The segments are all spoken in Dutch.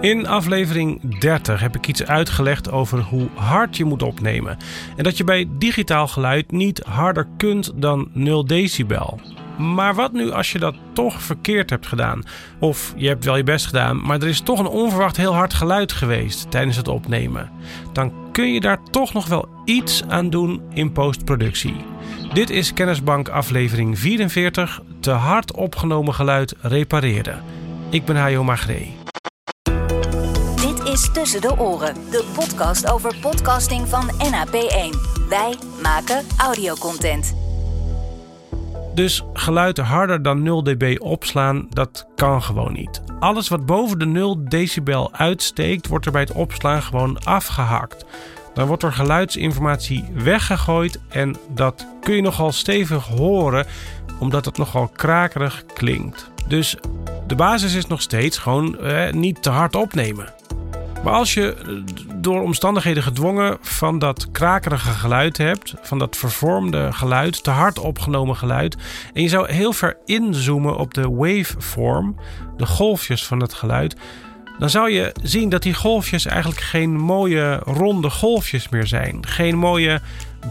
In aflevering 30 heb ik iets uitgelegd over hoe hard je moet opnemen. En dat je bij digitaal geluid niet harder kunt dan 0 decibel. Maar wat nu als je dat toch verkeerd hebt gedaan? Of je hebt wel je best gedaan, maar er is toch een onverwacht heel hard geluid geweest tijdens het opnemen. Dan kun je daar toch nog wel iets aan doen in postproductie. Dit is Kennisbank aflevering 44, te hard opgenomen geluid repareren. Ik ben Hajo Magree. Is Tussen de Oren, de podcast over podcasting van NAP1. Wij maken audiocontent. Dus geluid harder dan 0 dB opslaan, dat kan gewoon niet. Alles wat boven de 0 decibel uitsteekt, wordt er bij het opslaan gewoon afgehakt. Dan wordt er geluidsinformatie weggegooid en dat kun je nogal stevig horen, omdat het nogal krakerig klinkt. Dus de basis is nog steeds gewoon eh, niet te hard opnemen. Maar als je eh, door omstandigheden gedwongen van dat krakerige geluid hebt, van dat vervormde geluid, te hard opgenomen geluid, en je zou heel ver inzoomen op de waveform, de golfjes van het geluid, dan zou je zien dat die golfjes eigenlijk geen mooie ronde golfjes meer zijn. Geen mooie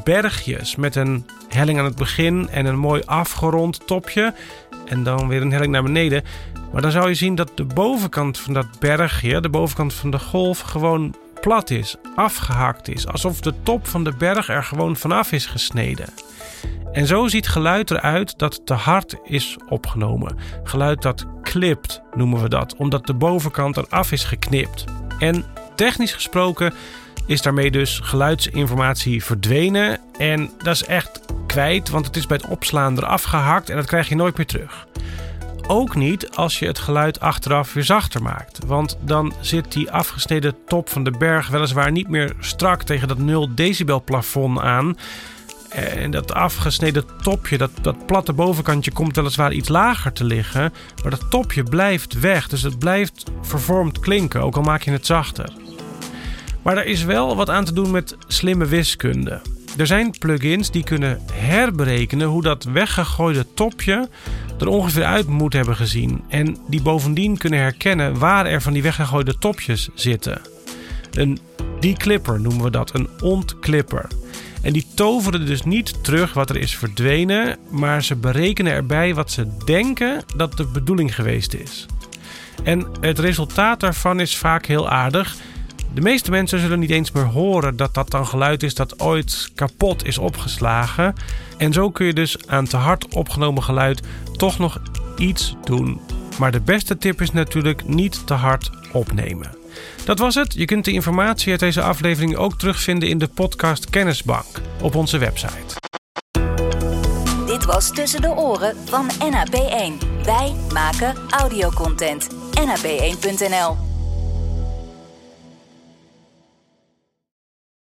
bergjes met een helling aan het begin en een mooi afgerond topje en dan weer een helling naar beneden. Maar dan zou je zien dat de bovenkant van dat bergje, de bovenkant van de golf, gewoon plat is, afgehakt is. Alsof de top van de berg er gewoon vanaf is gesneden. En zo ziet geluid eruit dat te hard is opgenomen. Geluid dat klipt noemen we dat, omdat de bovenkant eraf is geknipt. En technisch gesproken is daarmee dus geluidsinformatie verdwenen. En dat is echt kwijt, want het is bij het opslaan eraf gehakt en dat krijg je nooit meer terug. Ook niet als je het geluid achteraf weer zachter maakt. Want dan zit die afgesneden top van de berg weliswaar niet meer strak tegen dat 0 decibel plafond aan. En dat afgesneden topje, dat, dat platte bovenkantje, komt weliswaar iets lager te liggen. Maar dat topje blijft weg. Dus het blijft vervormd klinken, ook al maak je het zachter. Maar er is wel wat aan te doen met slimme wiskunde. Er zijn plugins die kunnen herberekenen hoe dat weggegooide topje er ongeveer uit moet hebben gezien. En die bovendien kunnen herkennen waar er van die weggegooide topjes zitten. Een declipper noemen we dat, een ontklipper. En die toveren dus niet terug wat er is verdwenen, maar ze berekenen erbij wat ze denken dat de bedoeling geweest is. En het resultaat daarvan is vaak heel aardig. De meeste mensen zullen niet eens meer horen dat dat dan geluid is dat ooit kapot is opgeslagen. En zo kun je dus aan te hard opgenomen geluid toch nog iets doen. Maar de beste tip is natuurlijk niet te hard opnemen. Dat was het. Je kunt de informatie uit deze aflevering ook terugvinden in de podcast Kennisbank op onze website. Dit was Tussen de Oren van NAP1. Wij maken audiocontent. NAP1.nl